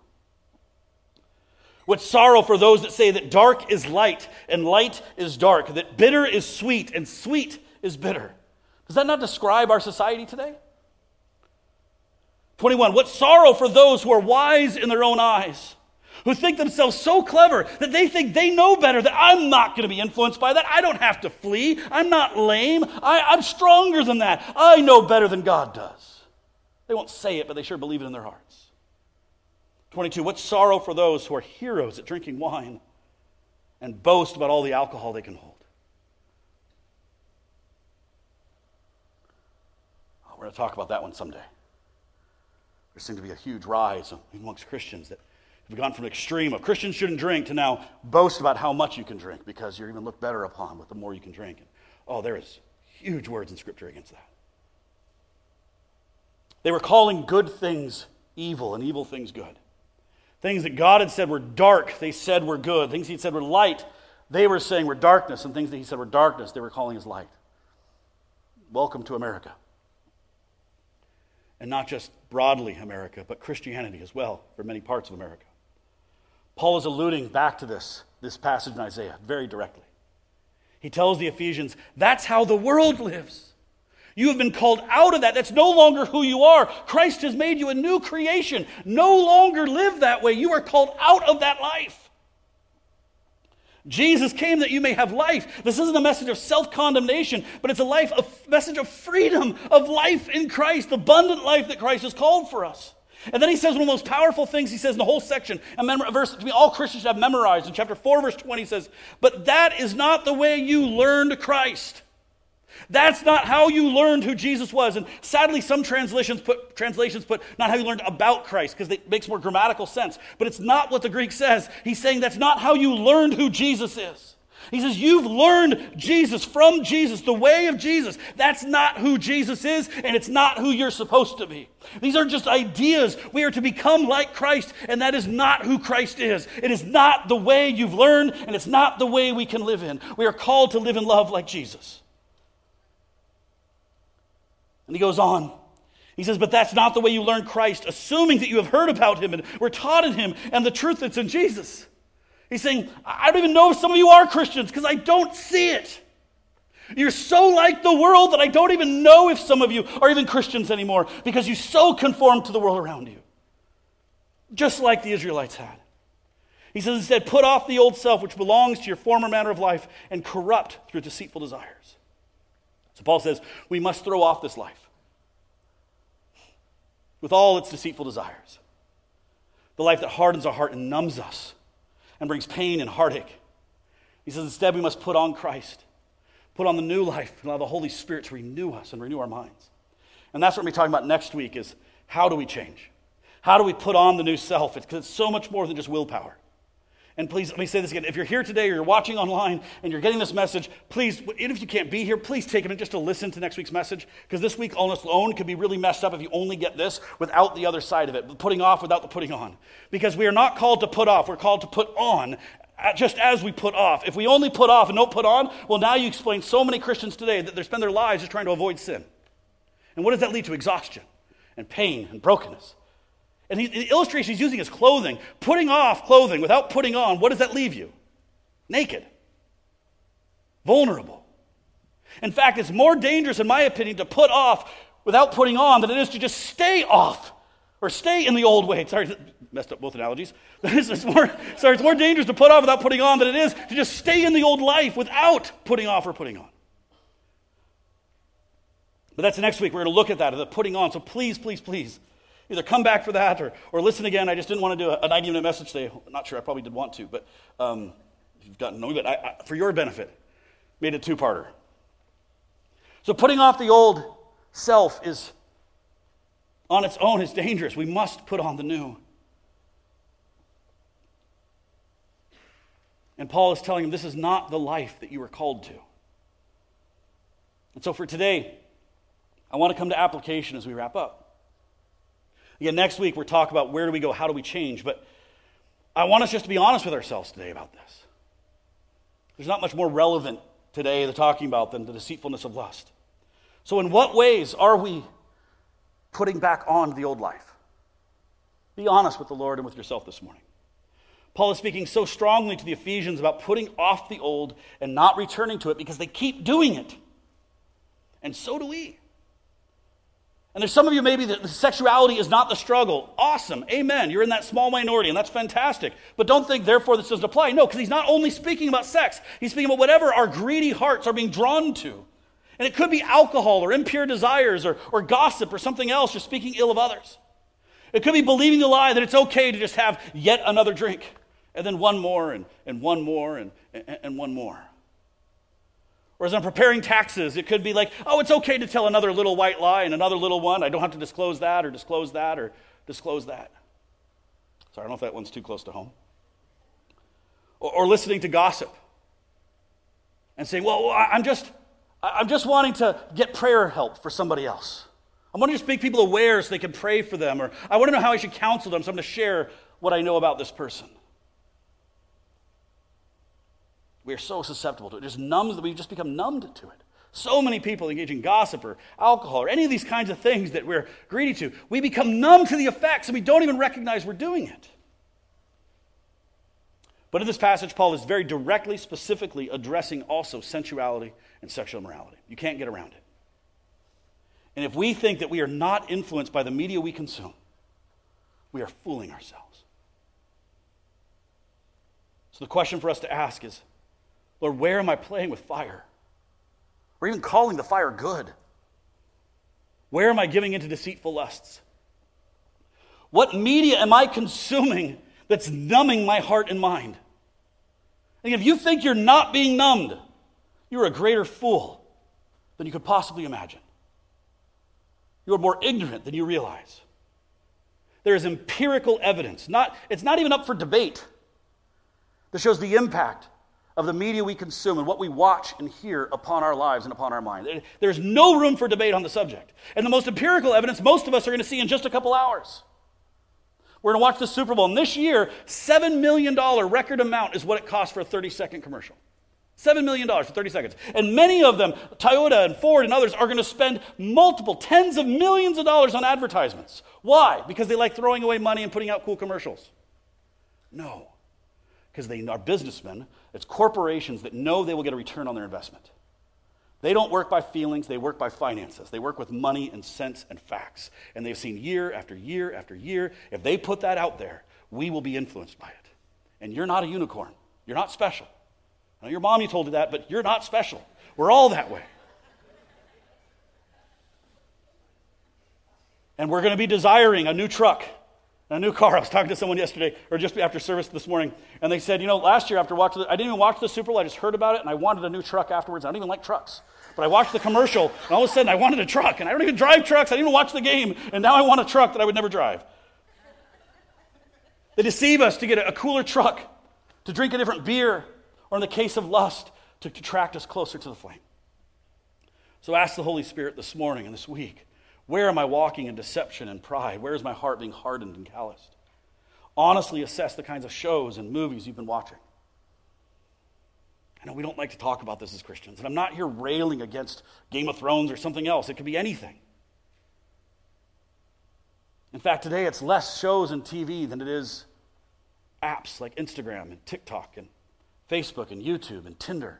What sorrow for those that say that dark is light and light is dark, that bitter is sweet and sweet is bitter. Does that not describe our society today? 21. What sorrow for those who are wise in their own eyes, who think themselves so clever that they think they know better, that I'm not going to be influenced by that. I don't have to flee. I'm not lame. I, am stronger than that. I know better than God does. They won't say it, but they sure believe it in their hearts. 22. What sorrow for those who are heroes at drinking wine and boast about all the alcohol they can hold. Oh, we're going to talk about that one someday. There seems to be a huge rise amongst Christians that have gone from extreme of Christians shouldn't drink to now boast about how much you can drink because you're even looked better upon with the more you can drink. And, oh, there is huge words in Scripture against that. They were calling good things evil and evil things good. Things that God had said were dark, they said were good. Things He said were light, they were saying were darkness. And things that He said were darkness, they were calling as light. Welcome to America. And not just broadly America, but Christianity as well for many parts of America. Paul is alluding back to this, this passage in Isaiah very directly. He tells the Ephesians, that's how the world lives. You have been called out of that. That's no longer who you are. Christ has made you a new creation. No longer live that way. You are called out of that life. Jesus came that you may have life. This isn't a message of self condemnation, but it's a life, a message of freedom, of life in Christ, abundant life that Christ has called for us. And then he says one of the most powerful things he says in the whole section, a, mem- a verse that all Christians have memorized. In chapter 4, verse 20, he says, But that is not the way you learned Christ. That's not how you learned who Jesus was. And sadly, some translations put, translations put not how you learned about Christ because it makes more grammatical sense. But it's not what the Greek says. He's saying that's not how you learned who Jesus is. He says, You've learned Jesus from Jesus, the way of Jesus. That's not who Jesus is, and it's not who you're supposed to be. These are just ideas. We are to become like Christ, and that is not who Christ is. It is not the way you've learned, and it's not the way we can live in. We are called to live in love like Jesus. And he goes on. He says, But that's not the way you learn Christ, assuming that you have heard about him and were taught in him and the truth that's in Jesus. He's saying, I don't even know if some of you are Christians because I don't see it. You're so like the world that I don't even know if some of you are even Christians anymore because you so conform to the world around you. Just like the Israelites had. He says instead, put off the old self which belongs to your former manner of life and corrupt through deceitful desires. So Paul says we must throw off this life with all its deceitful desires. The life that hardens our heart and numbs us and brings pain and heartache. He says instead we must put on Christ, put on the new life, and allow the Holy Spirit to renew us and renew our minds. And that's what we're talking about next week is how do we change? How do we put on the new self? It's because it's so much more than just willpower. And please, let me say this again. If you're here today or you're watching online and you're getting this message, please, even if you can't be here, please take a minute just to listen to next week's message. Because this week on its own could be really messed up if you only get this without the other side of it, putting off without the putting on. Because we are not called to put off, we're called to put on just as we put off. If we only put off and don't put on, well, now you explain so many Christians today that they spend their lives just trying to avoid sin. And what does that lead to? Exhaustion and pain and brokenness. And he, the illustration he's using is clothing. Putting off clothing without putting on, what does that leave you? Naked, vulnerable. In fact, it's more dangerous, in my opinion, to put off without putting on than it is to just stay off or stay in the old way. Sorry, messed up both analogies. it's more, sorry, it's more dangerous to put off without putting on than it is to just stay in the old life without putting off or putting on. But that's next week. We're going to look at that, the putting on. So please, please, please Either come back for that or, or listen again. I just didn't want to do a, a 90 minute message today. I'm not sure. I probably did want to, but um, you've gotten to know me. But I, I, for your benefit, made a two parter. So putting off the old self is on its own is dangerous. We must put on the new. And Paul is telling him this is not the life that you were called to. And so for today, I want to come to application as we wrap up. Again, next week we're talking about where do we go, how do we change. But I want us just to be honest with ourselves today about this. There's not much more relevant today to talking about than the deceitfulness of lust. So, in what ways are we putting back on the old life? Be honest with the Lord and with yourself this morning. Paul is speaking so strongly to the Ephesians about putting off the old and not returning to it because they keep doing it. And so do we. And there's some of you maybe that sexuality is not the struggle. Awesome. Amen. You're in that small minority, and that's fantastic. But don't think, therefore, this doesn't apply. No, because he's not only speaking about sex, he's speaking about whatever our greedy hearts are being drawn to. And it could be alcohol or impure desires or, or gossip or something else, or speaking ill of others. It could be believing the lie that it's okay to just have yet another drink, and then one more, and, and one more, and, and, and one more. Or as I'm preparing taxes, it could be like, oh, it's okay to tell another little white lie and another little one. I don't have to disclose that or disclose that or disclose that. Sorry, I don't know if that one's too close to home. Or, or listening to gossip and saying, well, I'm just, I'm just wanting to get prayer help for somebody else. I want to just make people aware so they can pray for them. Or I want to know how I should counsel them, so I'm going to share what I know about this person. We are so susceptible to it. It just numbs, we just become numbed to it. So many people engage in gossip or alcohol or any of these kinds of things that we're greedy to. We become numb to the effects and we don't even recognize we're doing it. But in this passage, Paul is very directly, specifically addressing also sensuality and sexual immorality. You can't get around it. And if we think that we are not influenced by the media we consume, we are fooling ourselves. So the question for us to ask is Lord, where am I playing with fire? Or even calling the fire good? Where am I giving into deceitful lusts? What media am I consuming that's numbing my heart and mind? And if you think you're not being numbed, you're a greater fool than you could possibly imagine. You are more ignorant than you realize. There is empirical evidence, not, it's not even up for debate, that shows the impact of the media we consume and what we watch and hear upon our lives and upon our mind. There's no room for debate on the subject. And the most empirical evidence most of us are going to see in just a couple hours. We're going to watch the Super Bowl. And this year, $7 million record amount is what it costs for a 30 second commercial. $7 million for 30 seconds. And many of them, Toyota and Ford and others, are going to spend multiple, tens of millions of dollars on advertisements. Why? Because they like throwing away money and putting out cool commercials. No because they are businessmen. It's corporations that know they will get a return on their investment. They don't work by feelings, they work by finances. They work with money and sense and facts. And they've seen year after year after year, if they put that out there, we will be influenced by it. And you're not a unicorn. You're not special. I know your mommy told you that, but you're not special. We're all that way. And we're going to be desiring a new truck a new car. I was talking to someone yesterday, or just after service this morning, and they said, you know, last year after watching, I didn't even watch the Super Bowl. I just heard about it, and I wanted a new truck afterwards. I don't even like trucks, but I watched the commercial, and all of a sudden I wanted a truck, and I don't even drive trucks. I didn't even watch the game, and now I want a truck that I would never drive. They deceive us to get a, cooler truck, to drink a different beer, or in the case of lust, to attract us closer to the flame. So ask the Holy Spirit this morning and this week where am I walking in deception and pride? Where is my heart being hardened and calloused? Honestly assess the kinds of shows and movies you've been watching. I know we don't like to talk about this as Christians, and I'm not here railing against Game of Thrones or something else. It could be anything. In fact, today it's less shows and TV than it is apps like Instagram and TikTok and Facebook and YouTube and Tinder.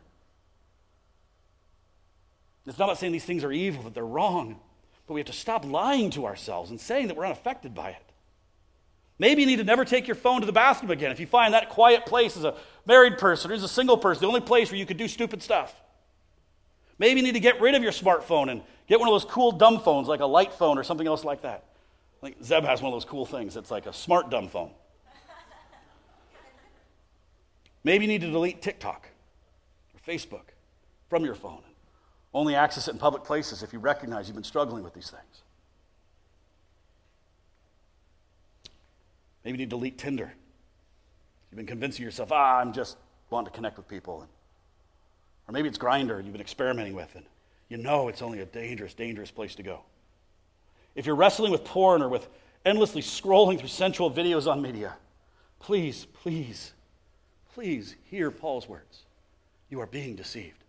It's not about saying these things are evil, that they're wrong. But we have to stop lying to ourselves and saying that we're unaffected by it. Maybe you need to never take your phone to the bathroom again if you find that quiet place as a married person or as a single person, the only place where you could do stupid stuff. Maybe you need to get rid of your smartphone and get one of those cool dumb phones like a light phone or something else like that. Like Zeb has one of those cool things. It's like a smart dumb phone. Maybe you need to delete TikTok or Facebook from your phone. Only access it in public places if you recognize you've been struggling with these things. Maybe you need to delete Tinder. You've been convincing yourself, ah, I'm just wanting to connect with people. Or maybe it's Grindr you've been experimenting with, and you know it's only a dangerous, dangerous place to go. If you're wrestling with porn or with endlessly scrolling through sensual videos on media, please, please, please hear Paul's words. You are being deceived.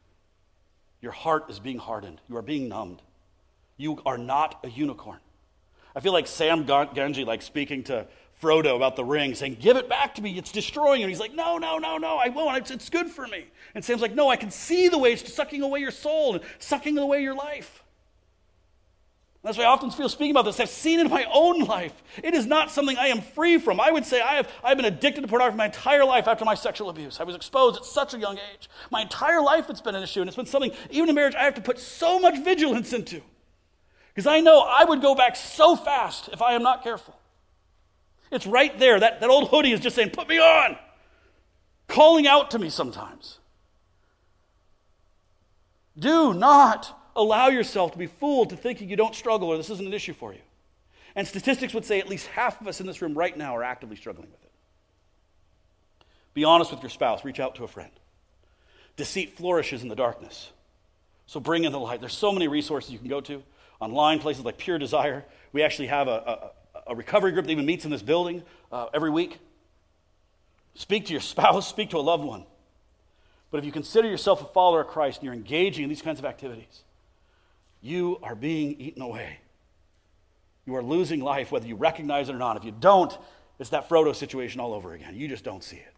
Your heart is being hardened. You are being numbed. You are not a unicorn. I feel like Sam Gamgee, like speaking to Frodo about the ring, saying, Give it back to me. It's destroying him. He's like, No, no, no, no, I won't. It's, it's good for me. And Sam's like, No, I can see the way it's sucking away your soul and sucking away your life. That's why I often feel speaking about this. I've seen in my own life. It is not something I am free from. I would say I have, I've been addicted to pornography my entire life after my sexual abuse. I was exposed at such a young age. My entire life it's been an issue, and it's been something, even in marriage, I have to put so much vigilance into. Because I know I would go back so fast if I am not careful. It's right there. That, that old hoodie is just saying, Put me on! Calling out to me sometimes. Do not allow yourself to be fooled to thinking you don't struggle or this isn't an issue for you. And statistics would say at least half of us in this room right now are actively struggling with it. Be honest with your spouse, reach out to a friend. Deceit flourishes in the darkness. So bring in the light. There's so many resources you can go to online, places like Pure Desire. We actually have a, a, a recovery group that even meets in this building uh, every week. Speak to your spouse, speak to a loved one. But if you consider yourself a follower of Christ and you're engaging in these kinds of activities, you are being eaten away. You are losing life, whether you recognize it or not. If you don't, it's that Frodo situation all over again. You just don't see it.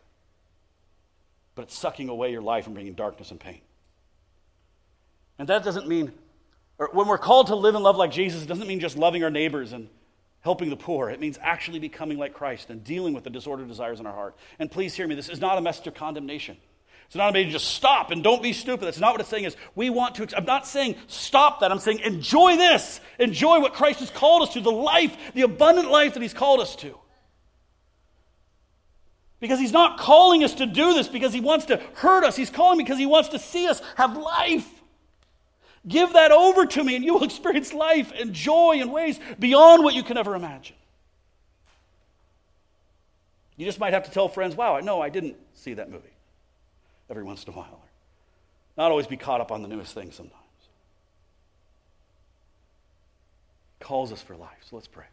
But it's sucking away your life and bringing darkness and pain. And that doesn't mean, or when we're called to live and love like Jesus, it doesn't mean just loving our neighbors and helping the poor. It means actually becoming like Christ and dealing with the disordered desires in our heart. And please hear me, this is not a message of condemnation. It's not about just stop and don't be stupid. That's not what it's saying is we want to. I'm not saying stop that. I'm saying enjoy this. Enjoy what Christ has called us to, the life, the abundant life that he's called us to. Because he's not calling us to do this because he wants to hurt us. He's calling because he wants to see us have life. Give that over to me and you will experience life and joy in ways beyond what you can ever imagine. You just might have to tell friends, wow, no, I didn't see that movie every once in a while. Not always be caught up on the newest thing sometimes. calls us for life. So let's pray.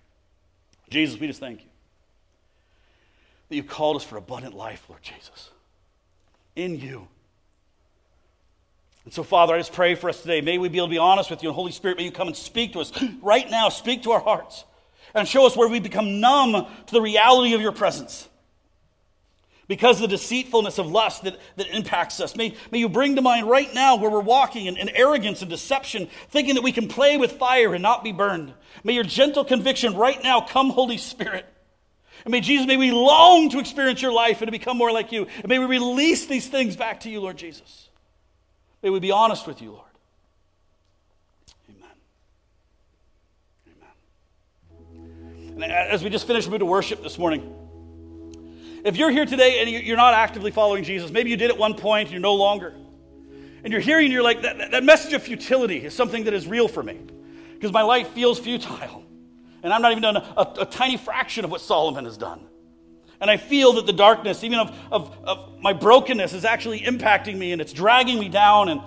Jesus, we just thank you that you've called us for abundant life, Lord Jesus, in you. And so, Father, I just pray for us today. May we be able to be honest with you, and Holy Spirit, may you come and speak to us right now, speak to our hearts, and show us where we become numb to the reality of your presence because the deceitfulness of lust that, that impacts us. May, may you bring to mind right now where we're walking in, in arrogance and deception, thinking that we can play with fire and not be burned. May your gentle conviction right now come, Holy Spirit. And may Jesus, may we long to experience your life and to become more like you. And may we release these things back to you, Lord Jesus. May we be honest with you, Lord. Amen. Amen. And as we just finished moving to worship this morning, if you're here today and you're not actively following Jesus, maybe you did at one point, you're no longer, and you're hearing, you're like, that, that message of futility is something that is real for me because my life feels futile. And I'm not even done a, a, a, tiny fraction of what Solomon has done. And I feel that the darkness, even of, of, of my brokenness, is actually impacting me and it's dragging me down, and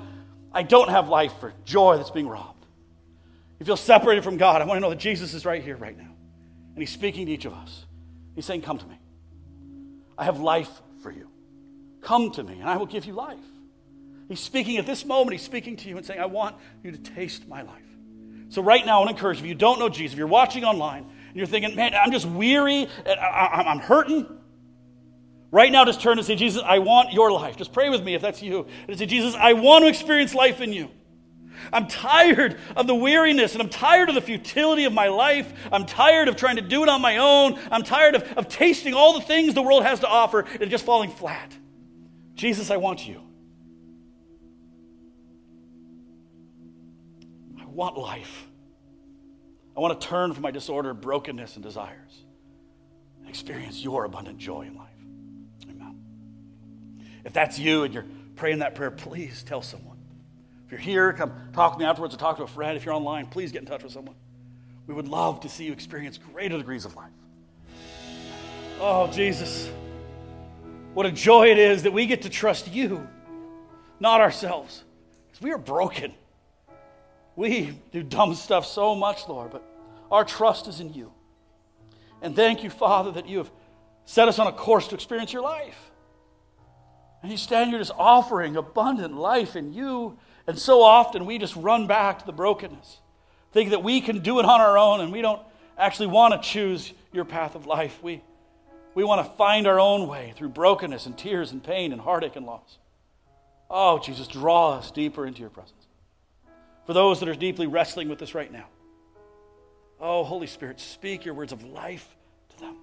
I don't have life for joy that's being robbed. You feel separated from God. I want to know that Jesus is right here, right now. And He's speaking to each of us. He's saying, Come to me. I have life for you. Come to me, and I will give you life. He's speaking at this moment, he's speaking to you and saying, I want you to taste my life. So, right now, I want to encourage you, if you don't know Jesus, if you're watching online and you're thinking, man, I'm just weary, I'm hurting, right now, just turn and say, Jesus, I want your life. Just pray with me if that's you. And say, Jesus, I want to experience life in you. I'm tired of the weariness and I'm tired of the futility of my life. I'm tired of trying to do it on my own. I'm tired of, of tasting all the things the world has to offer and just falling flat. Jesus, I want you. I want life. I want to turn from my disorder, brokenness, and desires and experience your abundant joy in life. Amen. If that's you and you're praying that prayer, please tell someone. If you're here, come talk to me afterwards or talk to a friend. If you're online, please get in touch with someone. We would love to see you experience greater degrees of life. Oh, Jesus. What a joy it is that we get to trust you, not ourselves. Because we are broken. We do dumb stuff so much, Lord, but our trust is in you. And thank you, Father, that you have set us on a course to experience your life. And you stand here just offering abundant life in you and so often we just run back to the brokenness. Think that we can do it on our own and we don't actually want to choose your path of life. We, we want to find our own way through brokenness and tears and pain and heartache and loss. Oh, Jesus, draw us deeper into your presence. For those that are deeply wrestling with this right now, oh, Holy Spirit, speak your words of life to them.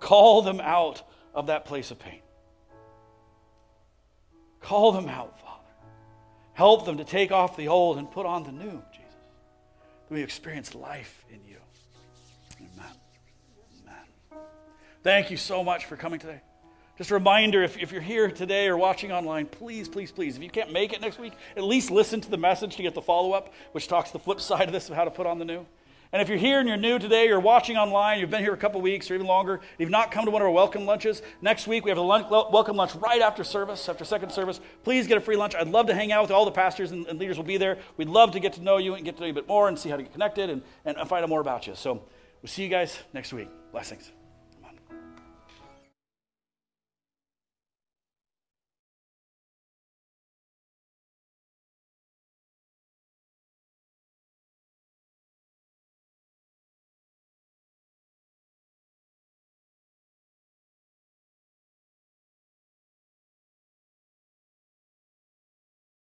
Call them out of that place of pain. Call them out, Father. Help them to take off the old and put on the new, Jesus. That we experience life in you. Amen. Amen. Thank you so much for coming today. Just a reminder if, if you're here today or watching online, please, please, please, if you can't make it next week, at least listen to the message to get the follow up, which talks the flip side of this of how to put on the new. And if you're here and you're new today, you're watching online, you've been here a couple weeks or even longer, you've not come to one of our welcome lunches, next week we have a lunch, welcome lunch right after service, after second service. Please get a free lunch. I'd love to hang out with all the pastors and, and leaders will be there. We'd love to get to know you and get to know you a bit more and see how to get connected and, and find out more about you. So we'll see you guys next week. Blessings.